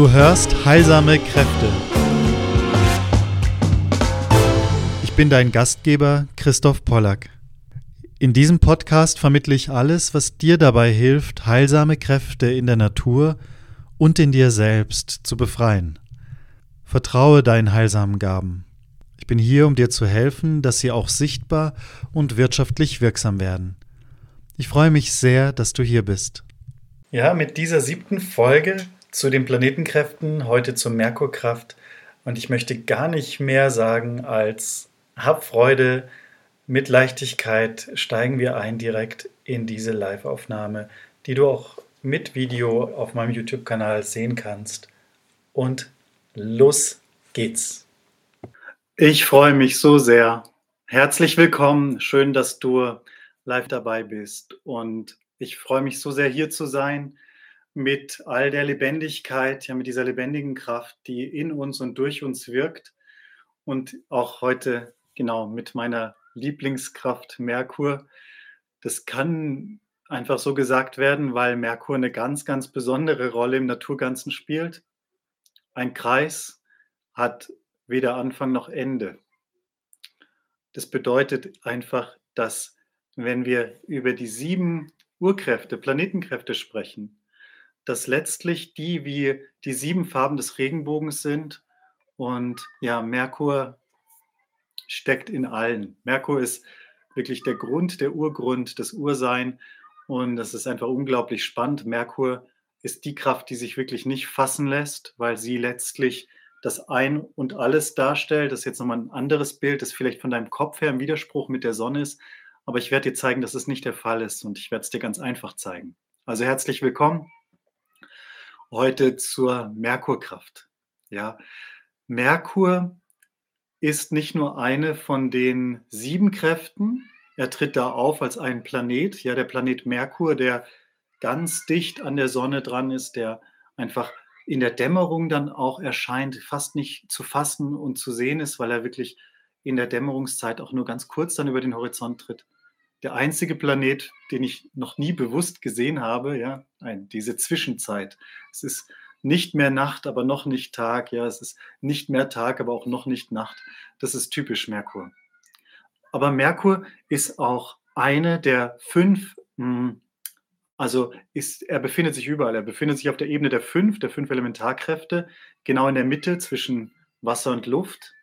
Du hörst Heilsame Kräfte. Ich bin dein Gastgeber Christoph Pollack. In diesem Podcast vermittle ich alles, was dir dabei hilft, heilsame Kräfte in der Natur und in dir selbst zu befreien. Vertraue deinen heilsamen Gaben. Ich bin hier, um dir zu helfen, dass sie auch sichtbar und wirtschaftlich wirksam werden. Ich freue mich sehr, dass du hier bist. Ja, mit dieser siebten Folge zu den Planetenkräften, heute zur Merkurkraft. Und ich möchte gar nicht mehr sagen als hab Freude, mit Leichtigkeit steigen wir ein direkt in diese Live-Aufnahme, die du auch mit Video auf meinem YouTube-Kanal sehen kannst. Und los geht's. Ich freue mich so sehr. Herzlich willkommen. Schön, dass du live dabei bist. Und ich freue mich so sehr, hier zu sein mit all der Lebendigkeit, ja, mit dieser lebendigen Kraft, die in uns und durch uns wirkt. Und auch heute, genau, mit meiner Lieblingskraft Merkur. Das kann einfach so gesagt werden, weil Merkur eine ganz, ganz besondere Rolle im Naturganzen spielt. Ein Kreis hat weder Anfang noch Ende. Das bedeutet einfach, dass wenn wir über die sieben Urkräfte, Planetenkräfte sprechen, dass letztlich die wie die sieben Farben des Regenbogens sind. Und ja, Merkur steckt in allen. Merkur ist wirklich der Grund, der Urgrund, das Ursein. Und das ist einfach unglaublich spannend. Merkur ist die Kraft, die sich wirklich nicht fassen lässt, weil sie letztlich das Ein und Alles darstellt. Das ist jetzt nochmal ein anderes Bild, das vielleicht von deinem Kopf her im Widerspruch mit der Sonne ist. Aber ich werde dir zeigen, dass es nicht der Fall ist und ich werde es dir ganz einfach zeigen. Also herzlich willkommen heute zur Merkurkraft. Ja, Merkur ist nicht nur eine von den sieben Kräften. Er tritt da auf als ein Planet, ja, der Planet Merkur, der ganz dicht an der Sonne dran ist, der einfach in der Dämmerung dann auch erscheint, fast nicht zu fassen und zu sehen ist, weil er wirklich in der Dämmerungszeit auch nur ganz kurz dann über den Horizont tritt der einzige Planet, den ich noch nie bewusst gesehen habe, ja, diese Zwischenzeit. Es ist nicht mehr Nacht, aber noch nicht Tag, ja, es ist nicht mehr Tag, aber auch noch nicht Nacht. Das ist typisch Merkur. Aber Merkur ist auch eine der fünf, hm, also ist, er befindet sich überall. Er befindet sich auf der Ebene der fünf, der fünf Elementarkräfte, genau in der Mitte zwischen Wasser und Luft.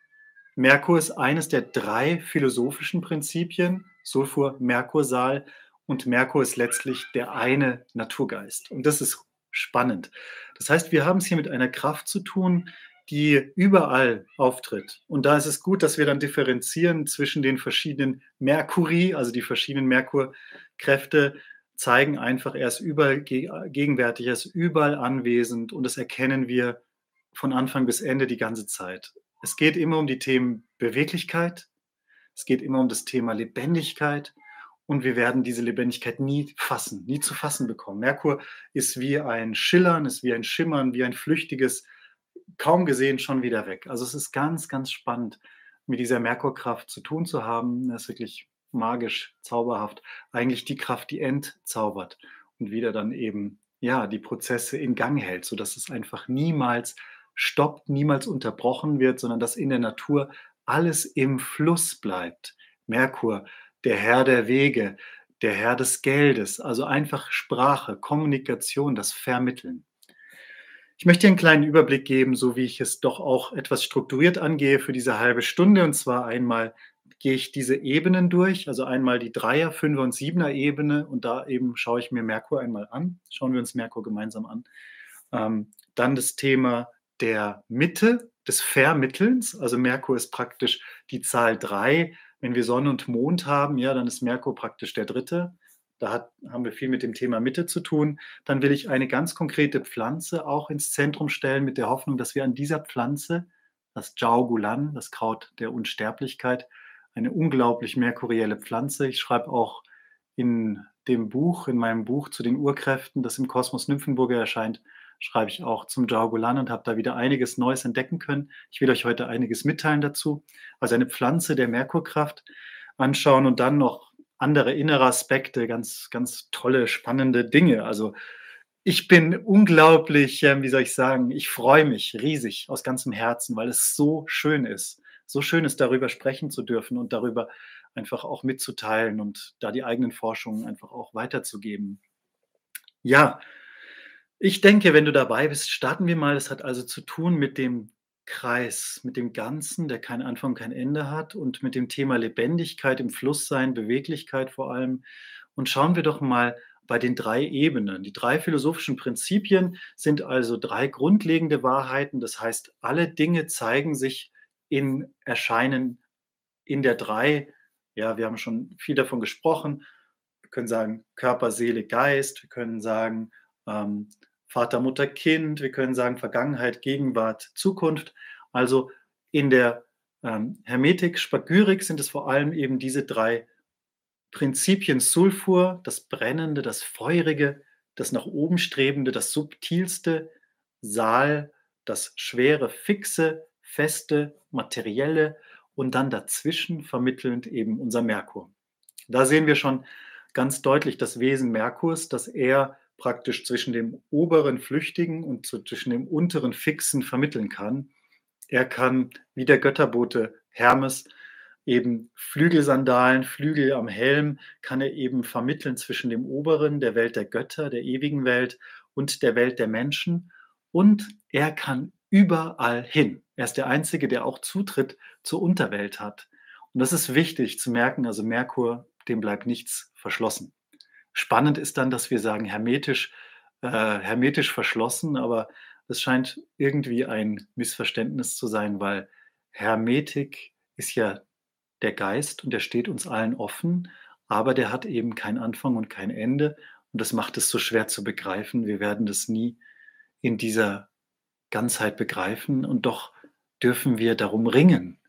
Merkur ist eines der drei philosophischen Prinzipien, Sulfur-Merkursal. Und Merkur ist letztlich der eine Naturgeist. Und das ist spannend. Das heißt, wir haben es hier mit einer Kraft zu tun, die überall auftritt. Und da ist es gut, dass wir dann differenzieren zwischen den verschiedenen Merkuri, also die verschiedenen Merkurkräfte zeigen einfach, er ist überall gegenwärtig, er ist überall anwesend und das erkennen wir von Anfang bis Ende die ganze Zeit. Es geht immer um die Themen Beweglichkeit, es geht immer um das Thema Lebendigkeit und wir werden diese Lebendigkeit nie fassen, nie zu fassen bekommen. Merkur ist wie ein Schillern, ist wie ein Schimmern, wie ein flüchtiges, kaum gesehen, schon wieder weg. Also es ist ganz, ganz spannend, mit dieser Merkurkraft zu tun zu haben. Das ist wirklich magisch, zauberhaft. Eigentlich die Kraft, die entzaubert und wieder dann eben ja die Prozesse in Gang hält, sodass es einfach niemals stoppt, niemals unterbrochen wird, sondern dass in der Natur alles im Fluss bleibt. Merkur, der Herr der Wege, der Herr des Geldes, also einfach Sprache, Kommunikation, das Vermitteln. Ich möchte dir einen kleinen Überblick geben, so wie ich es doch auch etwas strukturiert angehe für diese halbe Stunde. Und zwar einmal gehe ich diese Ebenen durch, also einmal die Dreier-, Fünfer- und Siebener-Ebene. Und da eben schaue ich mir Merkur einmal an. Schauen wir uns Merkur gemeinsam an. Ähm, dann das Thema der Mitte, des Vermittelns. Also Merkur ist praktisch die Zahl 3. Wenn wir Sonne und Mond haben, ja, dann ist Merkur praktisch der dritte. Da hat, haben wir viel mit dem Thema Mitte zu tun. Dann will ich eine ganz konkrete Pflanze auch ins Zentrum stellen, mit der Hoffnung, dass wir an dieser Pflanze, das Jiao Gulan, das Kraut der Unsterblichkeit, eine unglaublich merkurielle Pflanze. Ich schreibe auch in dem Buch, in meinem Buch zu den Urkräften, das im Kosmos Nymphenburger erscheint, schreibe ich auch zum Jargolan und habe da wieder einiges Neues entdecken können. Ich will euch heute einiges mitteilen dazu. Also eine Pflanze der Merkurkraft anschauen und dann noch andere innere Aspekte, ganz, ganz tolle, spannende Dinge. Also Ich bin unglaublich, ähm, wie soll ich sagen, ich freue mich riesig aus ganzem Herzen, weil es so schön ist. So schön ist, darüber sprechen zu dürfen und darüber einfach auch mitzuteilen und da die eigenen Forschungen einfach auch weiterzugeben. Ja, ich denke, wenn du dabei bist, starten wir mal. Es hat also zu tun mit dem Kreis, mit dem Ganzen, der kein Anfang, kein Ende hat und mit dem Thema Lebendigkeit im Flusssein, Beweglichkeit vor allem. Und schauen wir doch mal bei den drei Ebenen. Die drei philosophischen Prinzipien sind also drei grundlegende Wahrheiten. Das heißt, alle Dinge zeigen sich in Erscheinen in der drei. Ja, wir haben schon viel davon gesprochen. Wir können sagen Körper, Seele, Geist. Wir können sagen ähm, Vater, Mutter, Kind. Wir können sagen Vergangenheit, Gegenwart, Zukunft. Also in der ähm, Hermetik, Spagyrik sind es vor allem eben diese drei Prinzipien Sulfur, das Brennende, das Feurige, das nach oben Strebende, das Subtilste, Saal, das Schwere, Fixe, Feste, Materielle und dann dazwischen vermittelnd eben unser Merkur. Da sehen wir schon ganz deutlich das Wesen Merkurs, dass er praktisch zwischen dem oberen Flüchtigen und zwischen dem unteren Fixen vermitteln kann. Er kann, wie der Götterbote Hermes, eben Flügelsandalen, Flügel am Helm, kann er eben vermitteln zwischen dem oberen, der Welt der Götter, der ewigen Welt und der Welt der Menschen. Und er kann überall hin. Er ist der Einzige, der auch Zutritt zur Unterwelt hat. Und das ist wichtig zu merken. Also Merkur, dem bleibt nichts verschlossen. Spannend ist dann, dass wir sagen hermetisch, äh, hermetisch verschlossen, aber es scheint irgendwie ein Missverständnis zu sein, weil Hermetik ist ja der Geist und der steht uns allen offen, aber der hat eben keinen Anfang und kein Ende und das macht es so schwer zu begreifen. Wir werden das nie in dieser Ganzheit begreifen und doch dürfen wir darum ringen,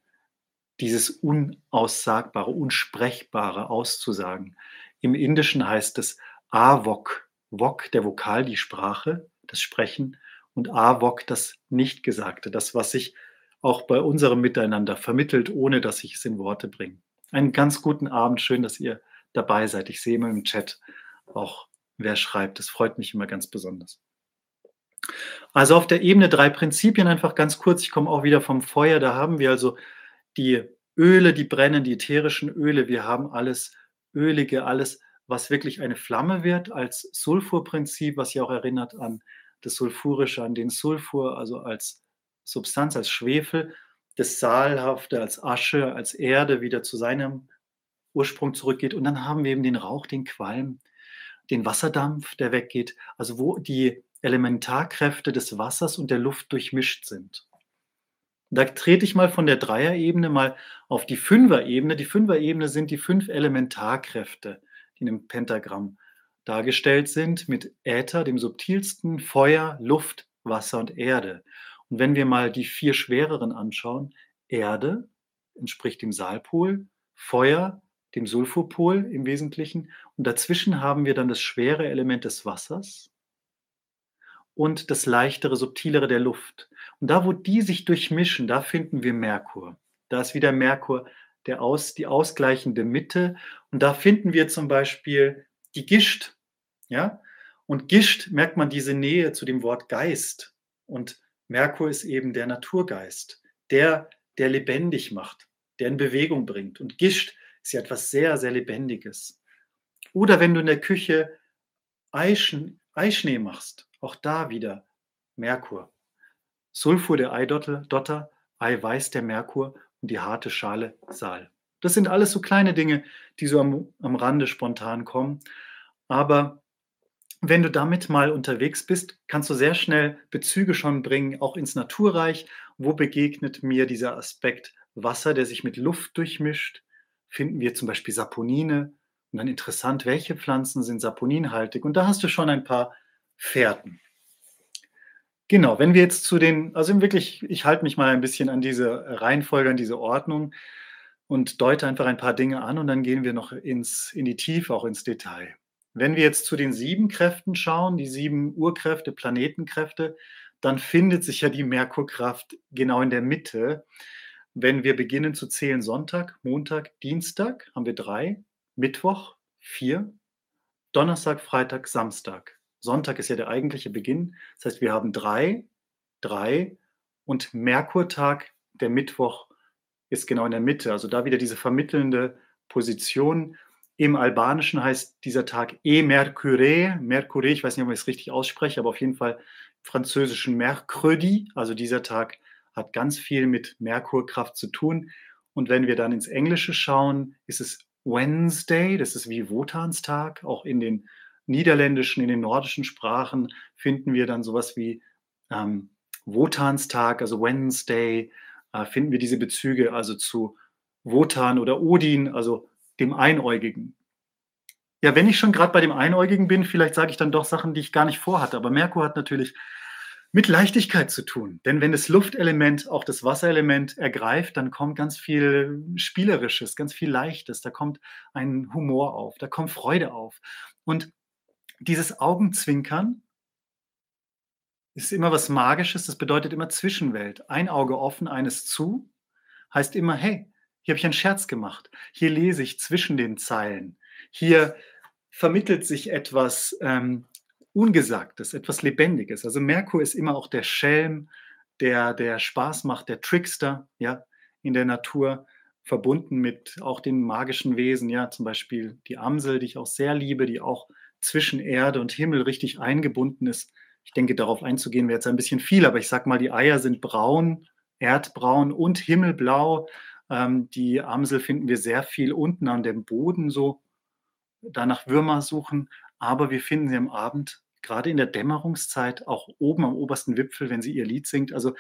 dieses Unaussagbare, Unsprechbare auszusagen. Im Indischen heißt es Avok, Vok, der Vokal, die Sprache, das Sprechen und Avok, das Nichtgesagte, das, was sich auch bei unserem Miteinander vermittelt, ohne dass ich es in Worte bringe. Einen ganz guten Abend, schön, dass ihr dabei seid. Ich sehe immer im Chat auch, wer schreibt. Das freut mich immer ganz besonders. Also auf der Ebene drei Prinzipien einfach ganz kurz. Ich komme auch wieder vom Feuer. Da haben wir also die Öle, die brennen, die ätherischen Öle. Wir haben alles Ölige, alles, was wirklich eine Flamme wird, als Sulfurprinzip, was ja auch erinnert an das Sulfurische, an den Sulfur, also als Substanz, als Schwefel, das Saalhafte als Asche, als Erde wieder zu seinem Ursprung zurückgeht. Und dann haben wir eben den Rauch, den Qualm, den Wasserdampf, der weggeht, also wo die Elementarkräfte des Wassers und der Luft durchmischt sind. Da trete ich mal von der Dreierebene mal auf die Fünferebene. Die Fünferebene sind die fünf Elementarkräfte, die in dem Pentagramm dargestellt sind, mit Äther, dem subtilsten, Feuer, Luft, Wasser und Erde. Und wenn wir mal die vier schwereren anschauen, Erde entspricht dem Saalpol, Feuer dem Sulfurpol im Wesentlichen und dazwischen haben wir dann das schwere Element des Wassers und das leichtere, subtilere der Luft. Und da, wo die sich durchmischen, da finden wir Merkur. Da ist wieder Merkur der aus, die ausgleichende Mitte. Und da finden wir zum Beispiel die Gischt. Ja? Und Gischt merkt man diese Nähe zu dem Wort Geist. Und Merkur ist eben der Naturgeist, der, der lebendig macht, der in Bewegung bringt. Und Gischt ist ja etwas sehr, sehr Lebendiges. Oder wenn du in der Küche Eischen, Eischnee machst, auch da wieder Merkur. Sulfur der Eidotter, Eiweiß der Merkur und die harte Schale Saal. Das sind alles so kleine Dinge, die so am, am Rande spontan kommen. Aber wenn du damit mal unterwegs bist, kannst du sehr schnell Bezüge schon bringen, auch ins Naturreich. Wo begegnet mir dieser Aspekt Wasser, der sich mit Luft durchmischt? Finden wir zum Beispiel Saponine. Und dann interessant, welche Pflanzen sind saponinhaltig? Und da hast du schon ein paar Fährten. Genau, wenn wir jetzt zu den, also wirklich, ich halte mich mal ein bisschen an diese Reihenfolge, an diese Ordnung und deute einfach ein paar Dinge an und dann gehen wir noch ins, in die Tiefe, auch ins Detail. Wenn wir jetzt zu den sieben Kräften schauen, die sieben Urkräfte, Planetenkräfte, dann findet sich ja die Merkurkraft genau in der Mitte. Wenn wir beginnen zu zählen, Sonntag, Montag, Dienstag haben wir drei, Mittwoch vier, Donnerstag, Freitag, Samstag Sonntag ist ja der eigentliche Beginn. Das heißt, wir haben drei, drei und Merkurtag, der Mittwoch, ist genau in der Mitte. Also da wieder diese vermittelnde Position. Im Albanischen heißt dieser Tag E Mercure, Mercure, ich weiß nicht, ob ich es richtig ausspreche, aber auf jeden Fall im französischen Mercredi, also dieser Tag hat ganz viel mit Merkurkraft zu tun. Und wenn wir dann ins Englische schauen, ist es Wednesday, das ist wie Wotanstag. Auch in den niederländischen, in den nordischen Sprachen finden wir dann sowas wie ähm, Wotanstag, also Wednesday, äh, finden wir diese Bezüge also zu Wotan oder Odin, also dem Einäugigen. Ja, wenn ich schon gerade bei dem Einäugigen bin, vielleicht sage ich dann doch Sachen, die ich gar nicht vorhatte. Aber Merkur hat natürlich mit Leichtigkeit zu tun. Denn wenn das Luftelement auch das Wasserelement ergreift, dann kommt ganz viel Spielerisches, ganz viel Leichtes. Da kommt ein Humor auf, da kommt Freude auf. Und dieses Augenzwinkern ist immer was Magisches, das bedeutet immer Zwischenwelt. Ein Auge offen, eines zu, heißt immer, hey, hier habe ich einen Scherz gemacht. Hier lese ich zwischen den Zeilen. Hier vermittelt sich etwas ähm, Ungesagtes, etwas Lebendiges. Also Merkur ist immer auch der Schelm, der, der Spaß macht, der Trickster, ja, in der Natur, verbunden mit auch den magischen Wesen, ja, zum Beispiel die Amsel, die ich auch sehr liebe, die auch zwischen Erde und Himmel richtig eingebunden ist. Ich denke, darauf einzugehen wäre jetzt ein bisschen viel, aber ich sage mal, die Eier sind braun, erdbraun und himmelblau. Ähm, die Amsel finden wir sehr viel unten an dem Boden, so danach Würmer suchen, aber wir finden sie am Abend, gerade in der Dämmerungszeit, auch oben am obersten Wipfel, wenn sie ihr Lied singt. Also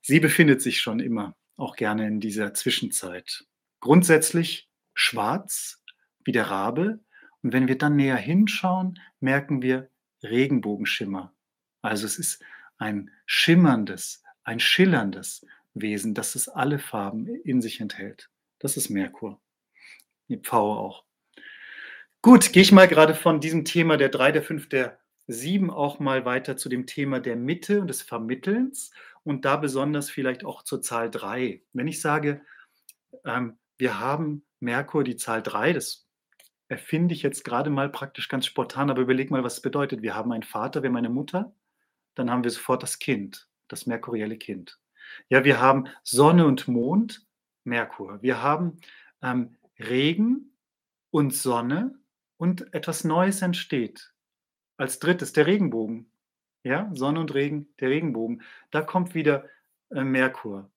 sie befindet sich schon immer auch gerne in dieser Zwischenzeit. Grundsätzlich schwarz wie der Rabe, und wenn wir dann näher hinschauen, merken wir Regenbogenschimmer. Also es ist ein schimmerndes, ein schillerndes Wesen, das es alle Farben in sich enthält. Das ist Merkur. Die Pfau auch. Gut, gehe ich mal gerade von diesem Thema der 3, der 5, der 7 auch mal weiter zu dem Thema der Mitte und des Vermittelns und da besonders vielleicht auch zur Zahl 3. Wenn ich sage, ähm, wir haben Merkur, die Zahl 3, das erfinde ich jetzt gerade mal praktisch ganz spontan, aber überleg mal, was es bedeutet. Wir haben einen Vater, wir haben eine Mutter, dann haben wir sofort das Kind, das merkurielle Kind. Ja, wir haben Sonne und Mond, Merkur. Wir haben ähm, Regen und Sonne und etwas Neues entsteht. Als drittes der Regenbogen. Ja, Sonne und Regen, der Regenbogen. Da kommt wieder äh, Merkur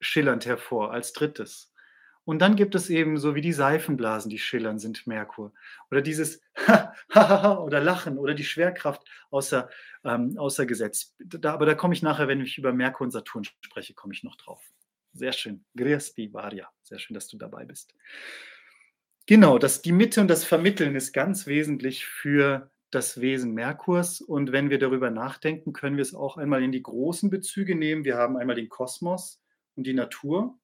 schillernd hervor als drittes. Und dann gibt es eben so wie die Seifenblasen, die schillern, sind Merkur. Oder dieses oder Lachen oder die Schwerkraft außer, ähm, außer Gesetz. Da, aber da komme ich nachher, wenn ich über Merkur und Saturn spreche, komme ich noch drauf. Sehr schön. Griasti Varia. Sehr schön, dass du dabei bist. Genau, das, die Mitte und das Vermitteln ist ganz wesentlich für das Wesen Merkurs. Und wenn wir darüber nachdenken, können wir es auch einmal in die großen Bezüge nehmen. Wir haben einmal den Kosmos und die Natur.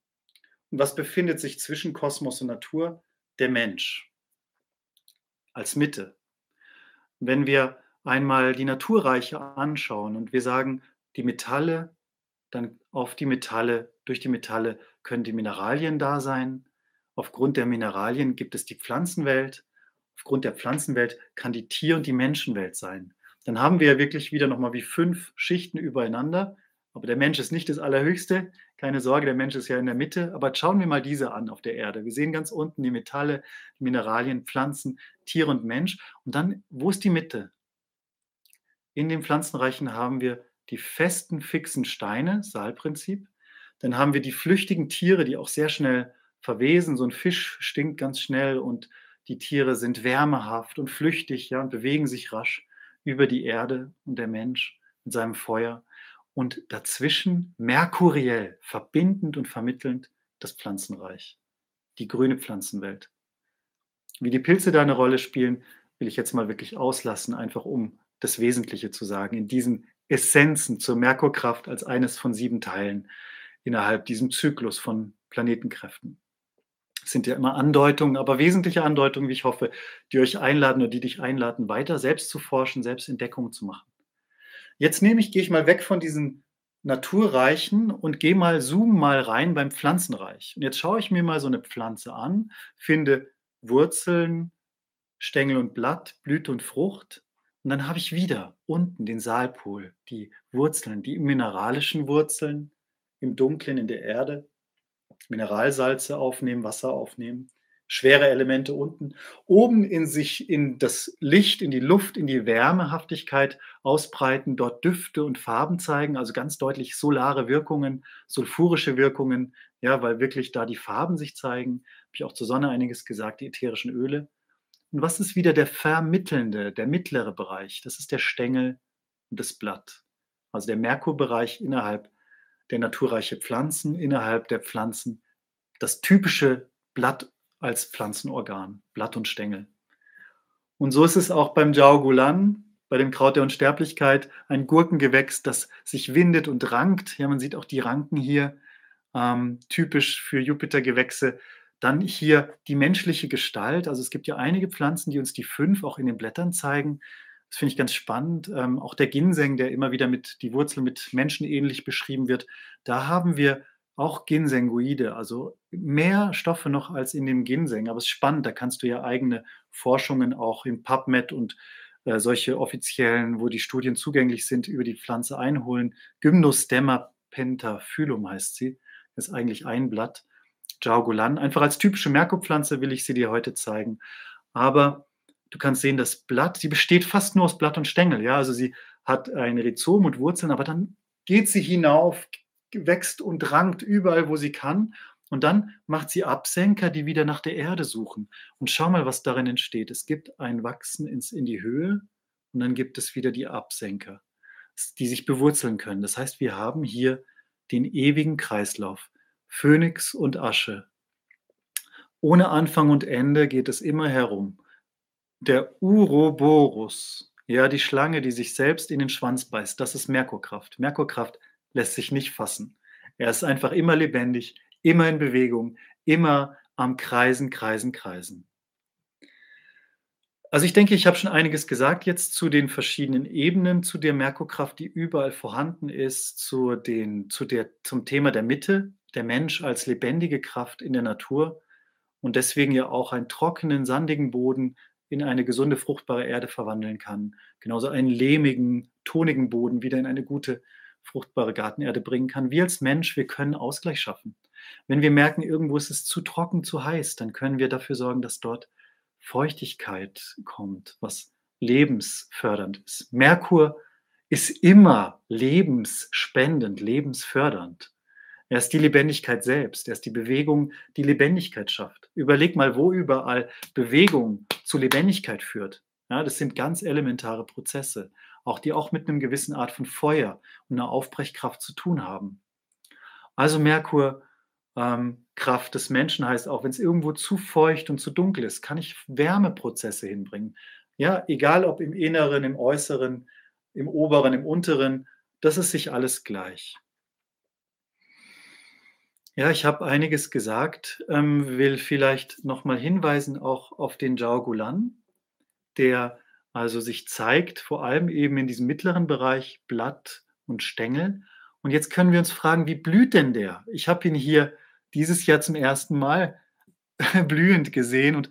Was befindet sich zwischen Kosmos und Natur? Der Mensch als Mitte. Wenn wir einmal die Naturreiche anschauen und wir sagen, die Metalle, dann auf die Metalle, durch die Metalle können die Mineralien da sein. Aufgrund der Mineralien gibt es die Pflanzenwelt. Aufgrund der Pflanzenwelt kann die Tier- und die Menschenwelt sein. Dann haben wir ja wirklich wieder nochmal wie fünf Schichten übereinander. Aber der Mensch ist nicht das Allerhöchste. Keine Sorge, der Mensch ist ja in der Mitte. Aber schauen wir mal diese an auf der Erde. Wir sehen ganz unten die Metalle, die Mineralien, Pflanzen, Tiere und Mensch. Und dann, wo ist die Mitte? In den Pflanzenreichen haben wir die festen, fixen Steine, Saalprinzip. Dann haben wir die flüchtigen Tiere, die auch sehr schnell verwesen. So ein Fisch stinkt ganz schnell und die Tiere sind wärmehaft und flüchtig ja, und bewegen sich rasch über die Erde und der Mensch mit seinem Feuer und dazwischen merkuriell, verbindend und vermittelnd das Pflanzenreich, die grüne Pflanzenwelt. Wie die Pilze da eine Rolle spielen, will ich jetzt mal wirklich auslassen, einfach um das Wesentliche zu sagen, in diesen Essenzen zur Merkurkraft als eines von sieben Teilen innerhalb diesem Zyklus von Planetenkräften. Es sind ja immer Andeutungen, aber wesentliche Andeutungen, wie ich hoffe, die euch einladen oder die dich einladen, weiter selbst zu forschen, selbst Entdeckungen zu machen. Jetzt nehme ich, gehe ich mal weg von diesen Naturreichen und gehe mal, zoom mal rein beim Pflanzenreich. Und jetzt schaue ich mir mal so eine Pflanze an, finde Wurzeln, Stängel und Blatt, Blüte und Frucht. Und dann habe ich wieder unten den Saalpol, die Wurzeln, die mineralischen Wurzeln im Dunklen in der Erde, Mineralsalze aufnehmen, Wasser aufnehmen, schwere Elemente unten, oben in sich in das Licht, in die Luft, in die Wärmehaftigkeit ausbreiten, dort Düfte und Farben zeigen, also ganz deutlich solare Wirkungen, sulfurische Wirkungen, ja, weil wirklich da die Farben sich zeigen. Habe ich auch zur Sonne einiges gesagt, die ätherischen Öle. Und was ist wieder der vermittelnde, der mittlere Bereich? Das ist der Stängel und das Blatt. Also der Merkurbereich innerhalb der naturreiche Pflanzen, innerhalb der Pflanzen das typische Blatt als Pflanzenorgan, Blatt und Stängel. Und so ist es auch beim Jiao Gulan, bei dem Kraut der Unsterblichkeit, ein Gurkengewächs, das sich windet und rankt. Ja, man sieht auch die Ranken hier, ähm, typisch für Jupitergewächse. Dann hier die menschliche Gestalt. Also es gibt ja einige Pflanzen, die uns die fünf auch in den Blättern zeigen. Das finde ich ganz spannend. Ähm, auch der Ginseng, der immer wieder mit die Wurzel mit menschenähnlich beschrieben wird, da haben wir auch Ginsengoide, also mehr Stoffe noch als in dem Ginseng. Aber es ist spannend, da kannst du ja eigene Forschungen auch im PubMed und äh, solche offiziellen, wo die Studien zugänglich sind, über die Pflanze einholen. Gymnostemma pentaphyllum heißt sie. Ist eigentlich ein Blatt. Jaugulan. Einfach als typische Merkurpflanze will ich sie dir heute zeigen. Aber du kannst sehen, das Blatt, sie besteht fast nur aus Blatt und Stängel. Ja, also sie hat ein Rhizom und Wurzeln, aber dann geht sie hinauf, wächst und rankt überall, wo sie kann. Und dann macht sie Absenker, die wieder nach der Erde suchen. Und schau mal, was darin entsteht. Es gibt ein Wachsen ins, in die Höhe und dann gibt es wieder die Absenker, die sich bewurzeln können. Das heißt, wir haben hier den ewigen Kreislauf. Phönix und Asche. Ohne Anfang und Ende geht es immer herum. Der Uroboros, ja, die Schlange, die sich selbst in den Schwanz beißt, das ist Merkurkraft. Merkurkraft lässt sich nicht fassen. Er ist einfach immer lebendig, immer in Bewegung, immer am Kreisen, Kreisen, Kreisen. Also ich denke, ich habe schon einiges gesagt jetzt zu den verschiedenen Ebenen, zu der Merkurkraft, die überall vorhanden ist, zu den, zu der, zum Thema der Mitte, der Mensch als lebendige Kraft in der Natur und deswegen ja auch einen trockenen, sandigen Boden in eine gesunde, fruchtbare Erde verwandeln kann. Genauso einen lehmigen, tonigen Boden wieder in eine gute, fruchtbare Gartenerde bringen kann. Wir als Mensch, wir können Ausgleich schaffen. Wenn wir merken, irgendwo ist es zu trocken, zu heiß, dann können wir dafür sorgen, dass dort Feuchtigkeit kommt, was lebensfördernd ist. Merkur ist immer lebensspendend, lebensfördernd. Er ist die Lebendigkeit selbst. Er ist die Bewegung, die Lebendigkeit schafft. Überleg mal, wo überall Bewegung zu Lebendigkeit führt. Ja, das sind ganz elementare Prozesse, auch die auch mit einem gewissen Art von Feuer und einer Aufbrechkraft zu tun haben. Also Merkur, ähm, Kraft des Menschen heißt auch, wenn es irgendwo zu feucht und zu dunkel ist, kann ich Wärmeprozesse hinbringen. Ja, egal ob im Inneren, im Äußeren, im Oberen, im Unteren, das ist sich alles gleich. Ja, ich habe einiges gesagt, ähm, will vielleicht nochmal hinweisen auch auf den Zhao Gulan, der also sich zeigt, vor allem eben in diesem mittleren Bereich Blatt und Stängel. Und jetzt können wir uns fragen, wie blüht denn der? Ich habe ihn hier dieses Jahr zum ersten Mal blühend gesehen und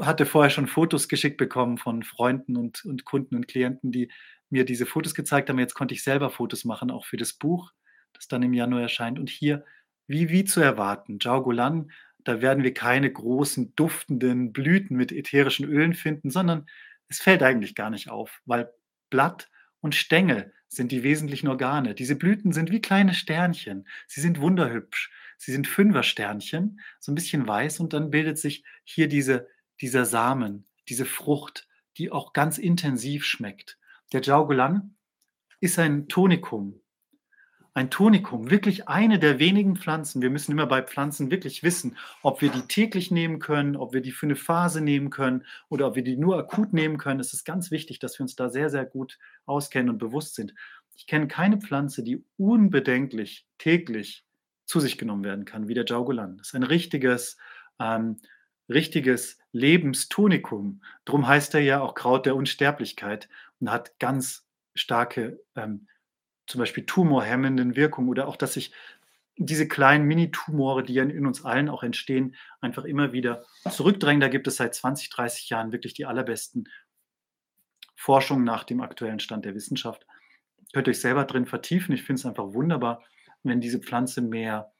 hatte vorher schon Fotos geschickt bekommen von Freunden und, und Kunden und Klienten, die mir diese Fotos gezeigt haben. Jetzt konnte ich selber Fotos machen, auch für das Buch das dann im Januar erscheint. Und hier, wie, wie zu erwarten, Zhao Gulan, da werden wir keine großen, duftenden Blüten mit ätherischen Ölen finden, sondern es fällt eigentlich gar nicht auf, weil Blatt und Stängel sind die wesentlichen Organe. Diese Blüten sind wie kleine Sternchen. Sie sind wunderhübsch. Sie sind Fünfersternchen, so ein bisschen weiß und dann bildet sich hier diese, dieser Samen, diese Frucht, die auch ganz intensiv schmeckt. Der Zhao Gulan ist ein Tonikum, ein Tonikum, wirklich eine der wenigen Pflanzen. Wir müssen immer bei Pflanzen wirklich wissen, ob wir die täglich nehmen können, ob wir die für eine Phase nehmen können oder ob wir die nur akut nehmen können. Es ist ganz wichtig, dass wir uns da sehr, sehr gut auskennen und bewusst sind. Ich kenne keine Pflanze, die unbedenklich täglich zu sich genommen werden kann, wie der Jaugulan. Das ist ein richtiges, ähm, richtiges Lebenstonikum. Darum heißt er ja auch Kraut der Unsterblichkeit und hat ganz starke ähm, zum Beispiel tumorhemmenden Wirkung oder auch, dass sich diese kleinen Mini-Tumore, die ja in uns allen auch entstehen, einfach immer wieder zurückdrängen. Da gibt es seit 20, 30 Jahren wirklich die allerbesten Forschung nach dem aktuellen Stand der Wissenschaft. Könnt ihr euch selber drin vertiefen. Ich finde es einfach wunderbar, wenn diese Pflanze mehr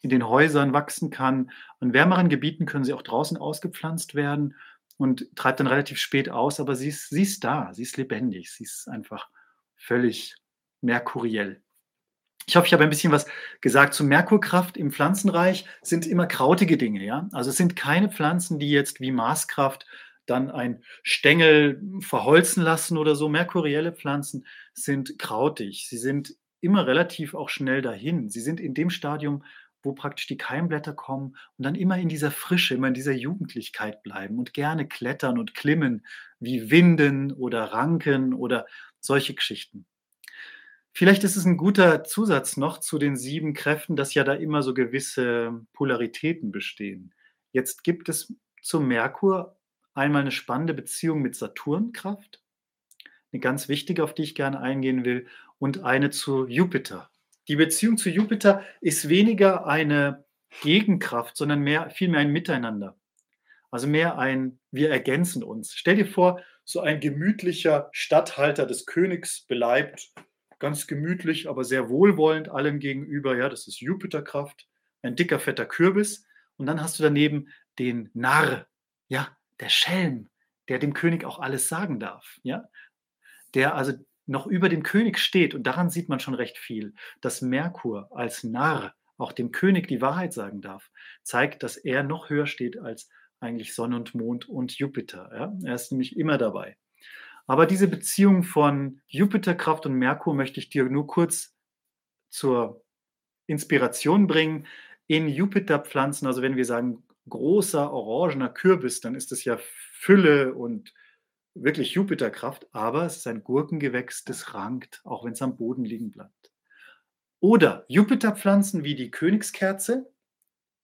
in den Häusern wachsen kann. In wärmeren Gebieten können sie auch draußen ausgepflanzt werden und treibt dann relativ spät aus, aber sie ist, sie ist da, sie ist lebendig, sie ist einfach völlig merkuriell. Ich hoffe, ich habe ein bisschen was gesagt zu Merkurkraft im Pflanzenreich. Sind immer krautige Dinge, ja. Also es sind keine Pflanzen, die jetzt wie Maßkraft dann ein Stängel verholzen lassen oder so. Merkurielle Pflanzen sind krautig. Sie sind immer relativ auch schnell dahin. Sie sind in dem Stadium, wo praktisch die Keimblätter kommen und dann immer in dieser Frische, immer in dieser Jugendlichkeit bleiben und gerne klettern und klimmen, wie Winden oder Ranken oder solche Geschichten. Vielleicht ist es ein guter Zusatz noch zu den sieben Kräften, dass ja da immer so gewisse Polaritäten bestehen. Jetzt gibt es zum Merkur einmal eine spannende Beziehung mit Saturnkraft, eine ganz wichtige, auf die ich gerne eingehen will, und eine zu Jupiter. Die Beziehung zu Jupiter ist weniger eine Gegenkraft, sondern mehr, vielmehr ein Miteinander. Also mehr ein, wir ergänzen uns. Stell dir vor, so ein gemütlicher Statthalter des Königs beleibt, ganz gemütlich, aber sehr wohlwollend allem gegenüber. Ja, das ist Jupiterkraft, ein dicker, fetter Kürbis. Und dann hast du daneben den Narr, ja, der Schelm, der dem König auch alles sagen darf. Ja, der also noch über dem König steht, und daran sieht man schon recht viel, dass Merkur als Narr auch dem König die Wahrheit sagen darf, zeigt, dass er noch höher steht als eigentlich Sonne und Mond und Jupiter. Ja? Er ist nämlich immer dabei. Aber diese Beziehung von Jupiterkraft und Merkur möchte ich dir nur kurz zur Inspiration bringen. In Jupiterpflanzen, also wenn wir sagen großer orangener Kürbis, dann ist es ja Fülle und wirklich Jupiterkraft, aber es ist ein Gurkengewächs, das rankt, auch wenn es am Boden liegen bleibt. Oder Jupiterpflanzen wie die Königskerze,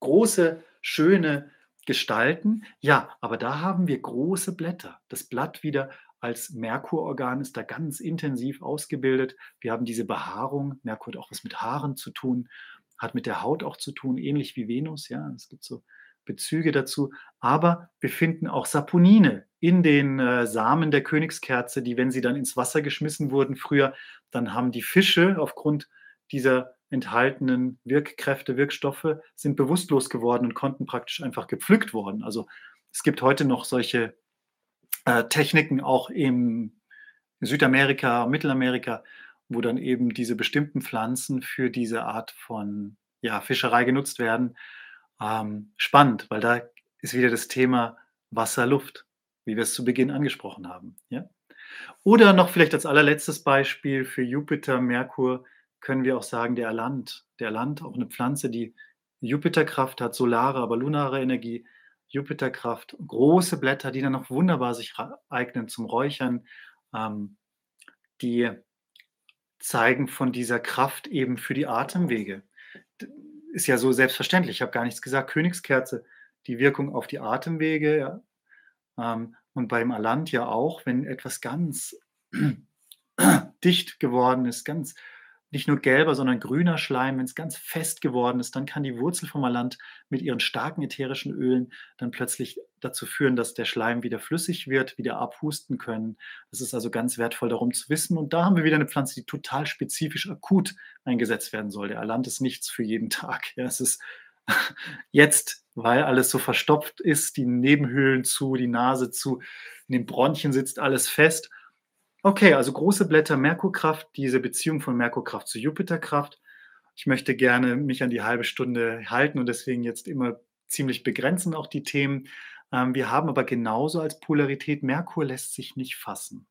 große, schöne Gestalten, ja, aber da haben wir große Blätter. Das Blatt wieder als Merkurorgan ist da ganz intensiv ausgebildet. Wir haben diese Behaarung, Merkur hat auch was mit Haaren zu tun, hat mit der Haut auch zu tun, ähnlich wie Venus, ja, es gibt so Bezüge dazu. Aber wir finden auch Saponine in den äh, Samen der Königskerze, die, wenn sie dann ins Wasser geschmissen wurden früher, dann haben die Fische aufgrund dieser enthaltenen Wirkkräfte, Wirkstoffe, sind bewusstlos geworden und konnten praktisch einfach gepflückt worden. Also es gibt heute noch solche äh, Techniken auch im Südamerika, Mittelamerika, wo dann eben diese bestimmten Pflanzen für diese Art von ja, Fischerei genutzt werden. Ähm, spannend, weil da ist wieder das Thema Wasser, Luft, wie wir es zu Beginn angesprochen haben. Ja? Oder noch vielleicht als allerletztes Beispiel für Jupiter, Merkur können wir auch sagen, der Land. Der Land, auch eine Pflanze, die Jupiterkraft hat, solare, aber lunare Energie, Jupiterkraft, große Blätter, die dann noch wunderbar sich eignen zum Räuchern, ähm, die zeigen von dieser Kraft eben für die Atemwege ist ja so selbstverständlich. Ich habe gar nichts gesagt. Königskerze, die Wirkung auf die Atemwege. Ja. Ähm, und beim Alant ja auch, wenn etwas ganz dicht geworden ist, ganz nicht nur gelber, sondern grüner Schleim, wenn es ganz fest geworden ist, dann kann die Wurzel vom Alant mit ihren starken ätherischen Ölen dann plötzlich dazu führen, dass der Schleim wieder flüssig wird, wieder abhusten können. Das ist also ganz wertvoll darum zu wissen. Und da haben wir wieder eine Pflanze, die total spezifisch akut eingesetzt werden soll. Der Alant ist nichts für jeden Tag. Ja, es ist jetzt, weil alles so verstopft ist, die Nebenhöhlen zu, die Nase zu, in den Bronchien sitzt alles fest Okay, also große Blätter Merkurkraft, diese Beziehung von Merkurkraft zu Jupiterkraft. Ich möchte gerne mich an die halbe Stunde halten und deswegen jetzt immer ziemlich begrenzen auch die Themen. Ähm, wir haben aber genauso als Polarität, Merkur lässt sich nicht fassen.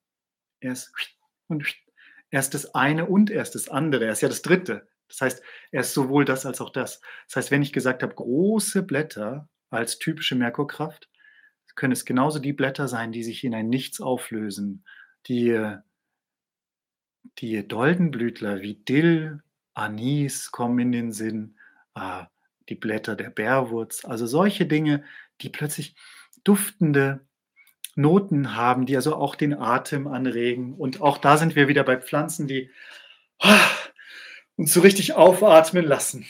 Er ist, und er ist das eine und er ist das andere. Er ist ja das dritte. Das heißt, er ist sowohl das als auch das. Das heißt, wenn ich gesagt habe, große Blätter als typische Merkurkraft, können es genauso die Blätter sein, die sich in ein Nichts auflösen die, die Doldenblütler wie Dill, Anis kommen in den Sinn, äh, die Blätter der Bärwurz, also solche Dinge, die plötzlich duftende Noten haben, die also auch den Atem anregen. Und auch da sind wir wieder bei Pflanzen, die ah, uns so richtig aufatmen lassen.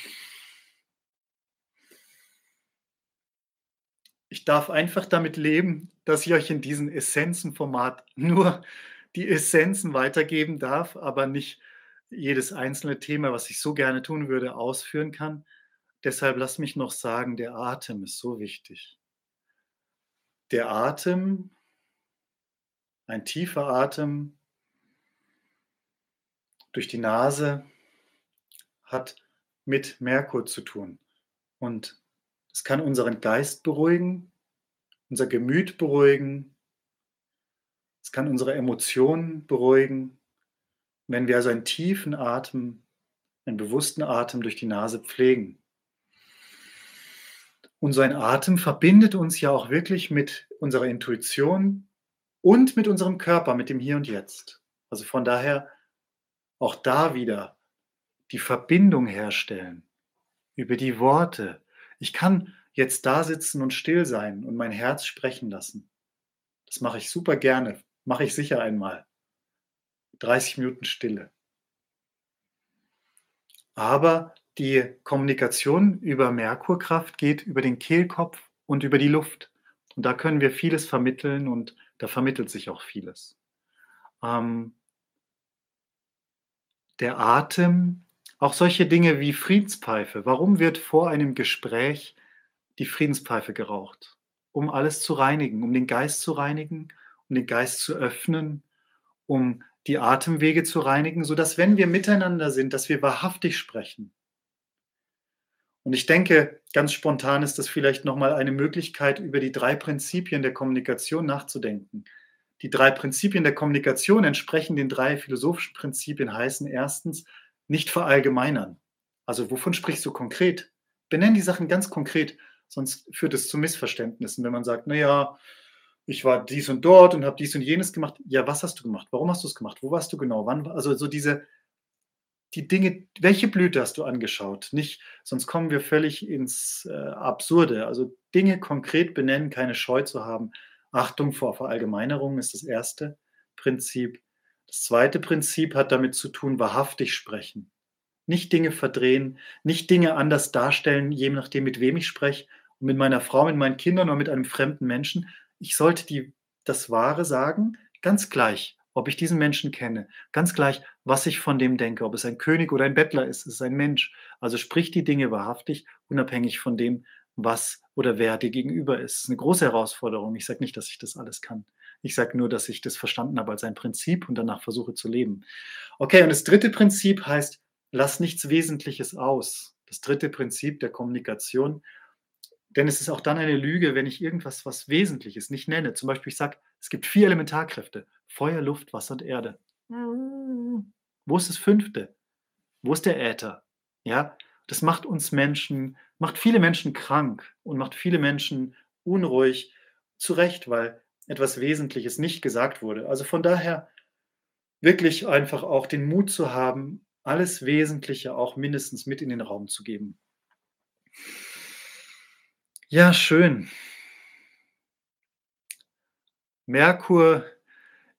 Ich darf einfach damit leben, dass ich euch in diesem Essenzenformat nur die Essenzen weitergeben darf, aber nicht jedes einzelne Thema, was ich so gerne tun würde, ausführen kann. Deshalb lass mich noch sagen, der Atem ist so wichtig. Der Atem, ein tiefer Atem durch die Nase, hat mit Merkur zu tun. Und es kann unseren Geist beruhigen, unser Gemüt beruhigen, es kann unsere Emotionen beruhigen. Wenn wir also einen tiefen Atem, einen bewussten Atem durch die Nase pflegen. Und so ein Atem verbindet uns ja auch wirklich mit unserer Intuition und mit unserem Körper, mit dem Hier und Jetzt. Also von daher auch da wieder die Verbindung herstellen über die Worte. Ich kann jetzt da sitzen und still sein und mein Herz sprechen lassen. Das mache ich super gerne, mache ich sicher einmal. 30 Minuten Stille. Aber die Kommunikation über Merkurkraft geht über den Kehlkopf und über die Luft. Und da können wir vieles vermitteln und da vermittelt sich auch vieles. Ähm, der Atem, auch solche Dinge wie Friedenspfeife. Warum wird vor einem Gespräch die Friedenspfeife geraucht? Um alles zu reinigen, um den Geist zu reinigen, um den Geist zu öffnen, um die Atemwege zu reinigen, sodass, wenn wir miteinander sind, dass wir wahrhaftig sprechen, und ich denke, ganz spontan ist das vielleicht nochmal eine Möglichkeit, über die drei Prinzipien der Kommunikation nachzudenken. Die drei Prinzipien der Kommunikation entsprechen den drei philosophischen Prinzipien, heißen erstens, nicht verallgemeinern. Also wovon sprichst du konkret? Benenn die Sachen ganz konkret, sonst führt es zu Missverständnissen, wenn man sagt, naja, ich war dies und dort und habe dies und jenes gemacht. Ja, was hast du gemacht? Warum hast du es gemacht? Wo warst du genau? Wann? Also so diese die Dinge, welche Blüte hast du angeschaut? Nicht, sonst kommen wir völlig ins äh, Absurde. Also Dinge konkret benennen, keine Scheu zu haben. Achtung vor Verallgemeinerung ist das erste Prinzip. Das zweite Prinzip hat damit zu tun, wahrhaftig sprechen. Nicht Dinge verdrehen, nicht Dinge anders darstellen, je nachdem, mit wem ich spreche. Und mit meiner Frau, mit meinen Kindern oder mit einem fremden Menschen. Ich sollte die, das Wahre sagen, ganz gleich, ob ich diesen Menschen kenne, ganz gleich, was ich von dem denke, ob es ein König oder ein Bettler ist, es ist ein Mensch. Also sprich die Dinge wahrhaftig, unabhängig von dem, was oder wer dir gegenüber ist. Das ist eine große Herausforderung. Ich sage nicht, dass ich das alles kann. Ich sage nur, dass ich das verstanden habe als ein Prinzip und danach versuche zu leben. Okay, und das dritte Prinzip heißt, lass nichts Wesentliches aus. Das dritte Prinzip der Kommunikation. Denn es ist auch dann eine Lüge, wenn ich irgendwas, was Wesentliches nicht nenne. Zum Beispiel, ich sage, es gibt vier Elementarkräfte: Feuer, Luft, Wasser und Erde. Wo ist das fünfte? Wo ist der Äther? Ja, das macht uns Menschen, macht viele Menschen krank und macht viele Menschen unruhig. Zu Recht, weil etwas Wesentliches nicht gesagt wurde. Also von daher wirklich einfach auch den Mut zu haben, alles Wesentliche auch mindestens mit in den Raum zu geben. Ja, schön. Merkur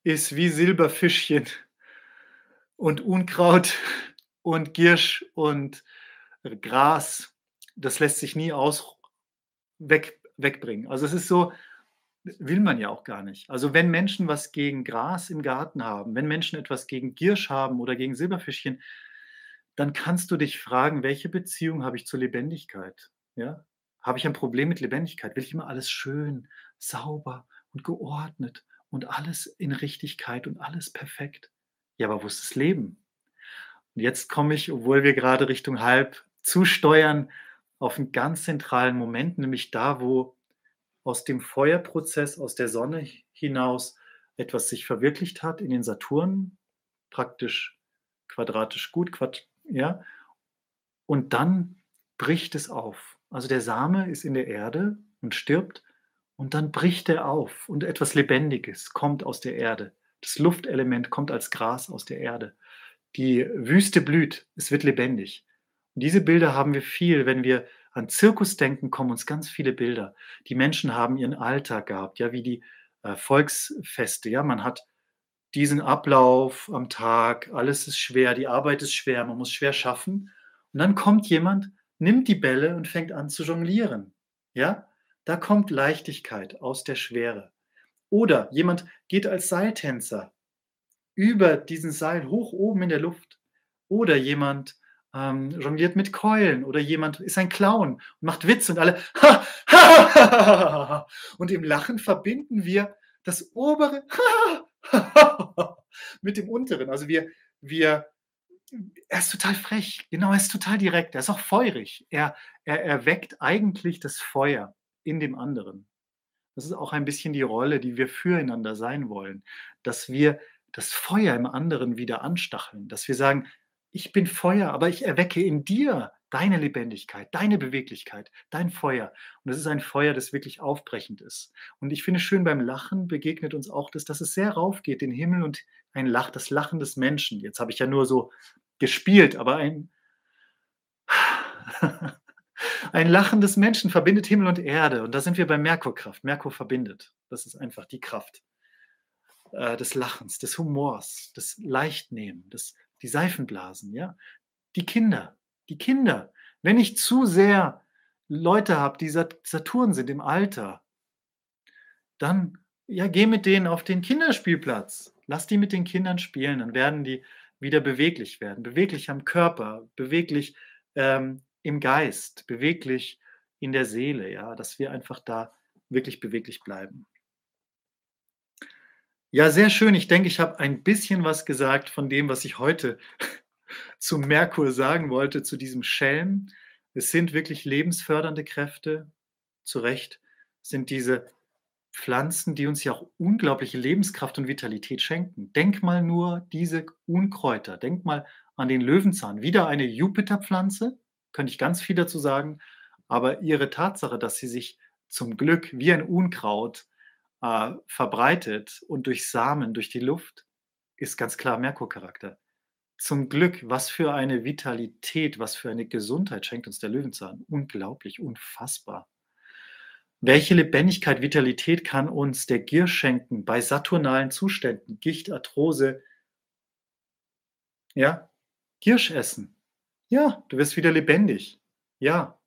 ist wie Silberfischchen und Unkraut und Girsch und Gras. Das lässt sich nie aus weg, wegbringen. Also es ist so, will man ja auch gar nicht. Also wenn Menschen was gegen Gras im Garten haben, wenn Menschen etwas gegen Girsch haben oder gegen Silberfischchen, dann kannst du dich fragen, welche Beziehung habe ich zur Lebendigkeit? Ja? Habe ich ein Problem mit Lebendigkeit? Will ich immer alles schön, sauber und geordnet und alles in Richtigkeit und alles perfekt. Ja, aber wo ist das Leben? Und jetzt komme ich, obwohl wir gerade Richtung halb zusteuern, auf einen ganz zentralen Moment, nämlich da, wo aus dem Feuerprozess, aus der Sonne hinaus etwas sich verwirklicht hat in den Saturn, praktisch quadratisch gut, quad, ja, und dann bricht es auf. Also der Same ist in der Erde und stirbt und dann bricht er auf und etwas Lebendiges kommt aus der Erde. Das Luftelement kommt als Gras aus der Erde. Die Wüste blüht, es wird lebendig. Und diese Bilder haben wir viel. Wenn wir an Zirkus denken, kommen uns ganz viele Bilder. Die Menschen haben ihren Alltag gehabt, ja, wie die äh, Volksfeste. Ja, man hat diesen Ablauf am Tag, alles ist schwer, die Arbeit ist schwer, man muss schwer schaffen. Und dann kommt jemand, nimmt die Bälle und fängt an zu jonglieren. Ja, da kommt Leichtigkeit aus der Schwere. Oder jemand geht als Seiltänzer über diesen Seil hoch oben in der Luft. Oder jemand ähm, jongliert mit Keulen oder jemand ist ein Clown und macht Witze und alle und im Lachen verbinden wir das obere mit dem unteren. Also wir, wir, er ist total frech, genau, er ist total direkt, er ist auch feurig. Er, er erweckt eigentlich das Feuer in dem anderen. Das ist auch ein bisschen die Rolle, die wir füreinander sein wollen, dass wir das Feuer im anderen wieder anstacheln, dass wir sagen, ich bin Feuer, aber ich erwecke in dir deine Lebendigkeit, deine Beweglichkeit, dein Feuer. Und es ist ein Feuer, das wirklich aufbrechend ist. Und ich finde schön, beim Lachen begegnet uns auch das, dass es sehr raufgeht, den Himmel und ein Lach, das Lachen des Menschen. Jetzt habe ich ja nur so gespielt, aber ein, ein Lachen des Menschen verbindet Himmel und Erde. Und da sind wir bei Merkurkraft. Merkur verbindet. Das ist einfach die Kraft äh, des Lachens, des Humors, des Leichtnehmen, des die Seifenblasen, ja. Die Kinder, die Kinder. Wenn ich zu sehr Leute habe, die Saturn sind im Alter, dann ja, geh mit denen auf den Kinderspielplatz. Lass die mit den Kindern spielen, dann werden die wieder beweglich werden. Beweglich am Körper, beweglich ähm, im Geist, beweglich in der Seele, ja, dass wir einfach da wirklich beweglich bleiben. Ja, sehr schön. Ich denke, ich habe ein bisschen was gesagt von dem, was ich heute zu Merkur sagen wollte, zu diesem Schelm. Es sind wirklich lebensfördernde Kräfte. Zu Recht sind diese Pflanzen, die uns ja auch unglaubliche Lebenskraft und Vitalität schenken. Denk mal nur diese Unkräuter. Denk mal an den Löwenzahn. Wieder eine Jupiterpflanze, könnte ich ganz viel dazu sagen. Aber ihre Tatsache, dass sie sich zum Glück wie ein Unkraut äh, verbreitet und durch Samen, durch die Luft, ist ganz klar Merkurcharakter. Zum Glück, was für eine Vitalität, was für eine Gesundheit schenkt uns der Löwenzahn. Unglaublich, unfassbar. Welche Lebendigkeit, Vitalität kann uns der Gier schenken bei saturnalen Zuständen, Gicht, Arthrose? Ja, Girsch essen. Ja, du wirst wieder lebendig. Ja,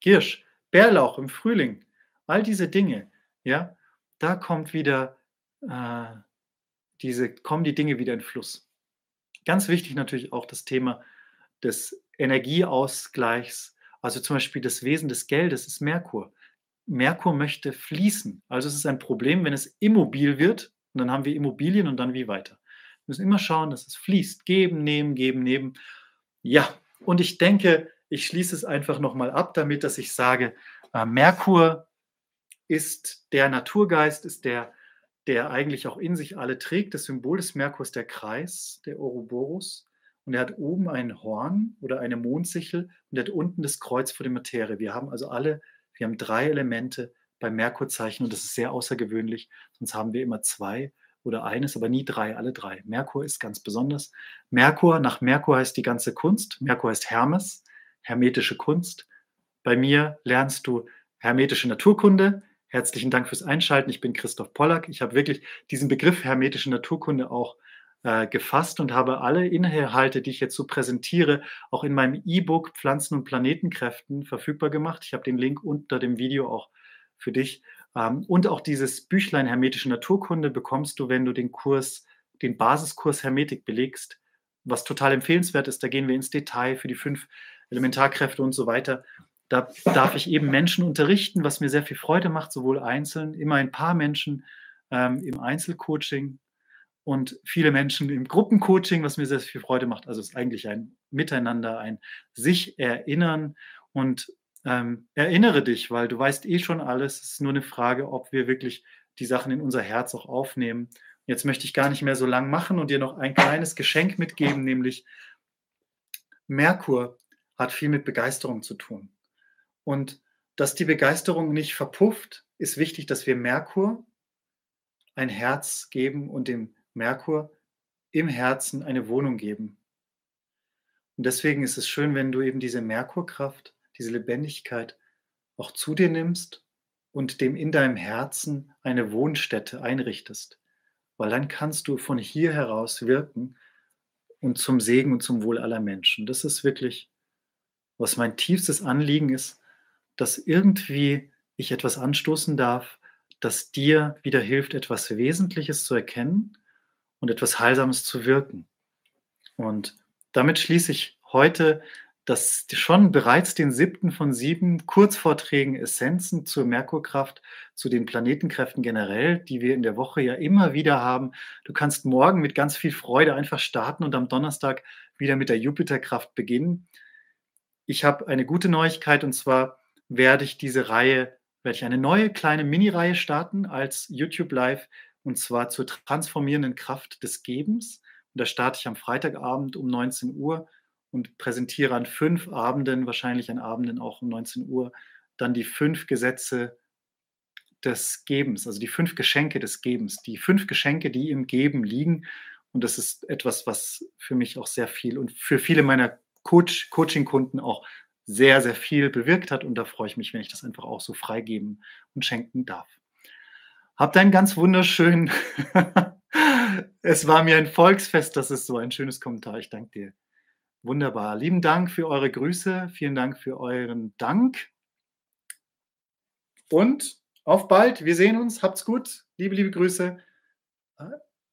Girsch, Bärlauch im Frühling, all diese Dinge. Ja, da kommt wieder äh, diese, kommen die Dinge wieder in Fluss. Ganz wichtig natürlich auch das Thema des Energieausgleichs, also zum Beispiel das Wesen des Geldes ist Merkur. Merkur möchte fließen. Also es ist ein Problem, wenn es immobil wird und dann haben wir Immobilien und dann wie weiter. Wir müssen immer schauen, dass es fließt. Geben, nehmen, geben, nehmen. Ja, und ich denke, ich schließe es einfach nochmal ab damit, dass ich sage, äh, Merkur ist der Naturgeist, ist der, der eigentlich auch in sich alle trägt. Das Symbol des Merkurs der Kreis, der Ouroboros. Und er hat oben ein Horn oder eine Mondsichel und er hat unten das Kreuz vor der Materie. Wir haben also alle, wir haben drei Elemente beim Merkurzeichen und das ist sehr außergewöhnlich. Sonst haben wir immer zwei oder eines, aber nie drei, alle drei. Merkur ist ganz besonders. Merkur, nach Merkur heißt die ganze Kunst. Merkur heißt Hermes, hermetische Kunst. Bei mir lernst du hermetische Naturkunde, Herzlichen Dank fürs Einschalten. Ich bin Christoph Pollack. Ich habe wirklich diesen Begriff hermetische Naturkunde auch äh, gefasst und habe alle Inhalte, die ich jetzt so präsentiere, auch in meinem E-Book Pflanzen- und Planetenkräften verfügbar gemacht. Ich habe den Link unter dem Video auch für dich. Ähm, und auch dieses Büchlein Hermetische Naturkunde bekommst du, wenn du den Kurs, den Basiskurs Hermetik belegst, was total empfehlenswert ist. Da gehen wir ins Detail für die fünf Elementarkräfte und so weiter. Da darf ich eben Menschen unterrichten, was mir sehr viel Freude macht, sowohl einzeln, immer ein paar Menschen ähm, im Einzelcoaching und viele Menschen im Gruppencoaching, was mir sehr viel Freude macht. Also es ist eigentlich ein Miteinander, ein sich erinnern und ähm, erinnere dich, weil du weißt eh schon alles. Es ist nur eine Frage, ob wir wirklich die Sachen in unser Herz auch aufnehmen. Jetzt möchte ich gar nicht mehr so lang machen und dir noch ein kleines Geschenk mitgeben, nämlich Merkur hat viel mit Begeisterung zu tun. Und dass die Begeisterung nicht verpufft, ist wichtig, dass wir Merkur ein Herz geben und dem Merkur im Herzen eine Wohnung geben. Und deswegen ist es schön, wenn du eben diese Merkurkraft, diese Lebendigkeit auch zu dir nimmst und dem in deinem Herzen eine Wohnstätte einrichtest. Weil dann kannst du von hier heraus wirken und zum Segen und zum Wohl aller Menschen. Das ist wirklich, was mein tiefstes Anliegen ist, dass irgendwie ich etwas anstoßen darf, das dir wieder hilft, etwas Wesentliches zu erkennen und etwas Heilsames zu wirken. Und damit schließe ich heute das schon bereits den siebten von sieben Kurzvorträgen Essenzen zur Merkurkraft, zu den Planetenkräften generell, die wir in der Woche ja immer wieder haben. Du kannst morgen mit ganz viel Freude einfach starten und am Donnerstag wieder mit der Jupiterkraft beginnen. Ich habe eine gute Neuigkeit und zwar werde ich diese Reihe, werde ich eine neue kleine Mini-Reihe starten als YouTube Live und zwar zur transformierenden Kraft des Gebens. Und da starte ich am Freitagabend um 19 Uhr und präsentiere an fünf Abenden, wahrscheinlich an Abenden auch um 19 Uhr, dann die fünf Gesetze des Gebens, also die fünf Geschenke des Gebens, die fünf Geschenke, die im Geben liegen. Und das ist etwas, was für mich auch sehr viel und für viele meiner Coach, Coaching-Kunden auch sehr, sehr viel bewirkt hat. Und da freue ich mich, wenn ich das einfach auch so freigeben und schenken darf. Habt einen ganz wunderschönen. es war mir ein Volksfest, das ist so ein schönes Kommentar. Ich danke dir. Wunderbar. Lieben Dank für eure Grüße. Vielen Dank für euren Dank. Und auf bald. Wir sehen uns. Habt's gut. Liebe, liebe Grüße.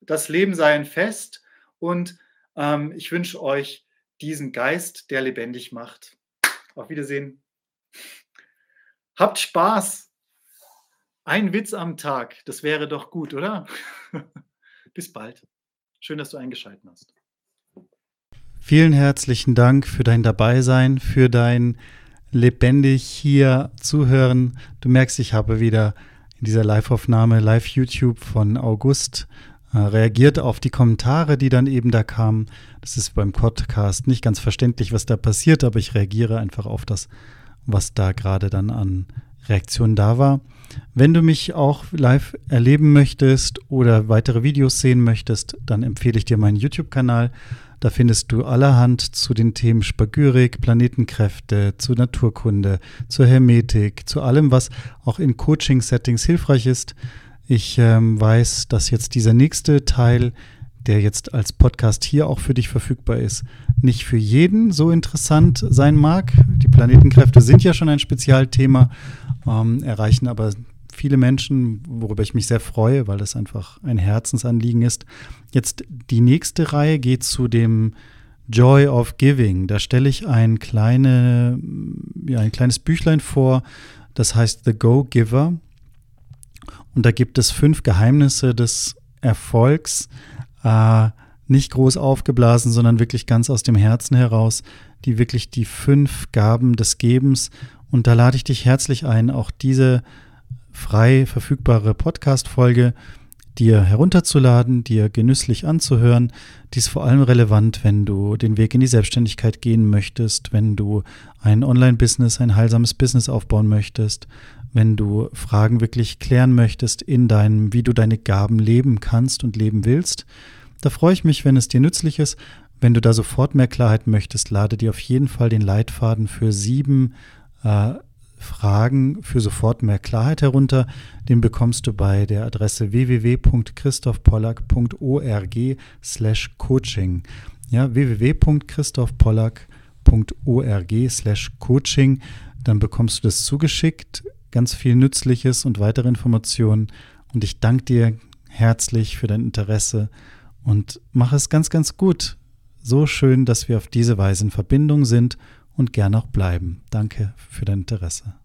Das Leben sei ein Fest. Und ähm, ich wünsche euch diesen Geist, der lebendig macht. Auf Wiedersehen. Habt Spaß. Ein Witz am Tag. Das wäre doch gut, oder? Bis bald. Schön, dass du eingeschaltet hast. Vielen herzlichen Dank für dein Dabeisein, für dein lebendig hier zuhören. Du merkst, ich habe wieder in dieser Live-Aufnahme, Live-YouTube von August reagiert auf die Kommentare, die dann eben da kamen. Das ist beim Podcast nicht ganz verständlich, was da passiert, aber ich reagiere einfach auf das, was da gerade dann an Reaktionen da war. Wenn du mich auch live erleben möchtest oder weitere Videos sehen möchtest, dann empfehle ich dir meinen YouTube-Kanal. Da findest du allerhand zu den Themen Spagyrik, Planetenkräfte, zu Naturkunde, zur Hermetik, zu allem, was auch in Coaching-Settings hilfreich ist. Ich ähm, weiß, dass jetzt dieser nächste Teil, der jetzt als Podcast hier auch für dich verfügbar ist, nicht für jeden so interessant sein mag. Die Planetenkräfte sind ja schon ein Spezialthema, ähm, erreichen aber viele Menschen, worüber ich mich sehr freue, weil das einfach ein Herzensanliegen ist. Jetzt die nächste Reihe geht zu dem Joy of Giving. Da stelle ich ein, kleine, ja, ein kleines Büchlein vor, das heißt The Go Giver. Und da gibt es fünf Geheimnisse des Erfolgs, äh, nicht groß aufgeblasen, sondern wirklich ganz aus dem Herzen heraus, die wirklich die fünf Gaben des Gebens. Und da lade ich dich herzlich ein, auch diese frei verfügbare Podcast-Folge dir herunterzuladen, dir genüsslich anzuhören. Die ist vor allem relevant, wenn du den Weg in die Selbstständigkeit gehen möchtest, wenn du ein Online-Business, ein heilsames Business aufbauen möchtest, wenn du Fragen wirklich klären möchtest in deinem, wie du deine Gaben leben kannst und leben willst. Da freue ich mich, wenn es dir nützlich ist. Wenn du da sofort mehr Klarheit möchtest, lade dir auf jeden Fall den Leitfaden für sieben äh, Fragen für sofort mehr Klarheit herunter. Den bekommst du bei der Adresse www.christophpollack.org slash coaching. Ja, www.christophpollack.org slash coaching. Dann bekommst du das zugeschickt, ganz viel Nützliches und weitere Informationen. Und ich danke dir herzlich für dein Interesse und mach es ganz, ganz gut. So schön, dass wir auf diese Weise in Verbindung sind und gern auch bleiben. Danke für dein Interesse.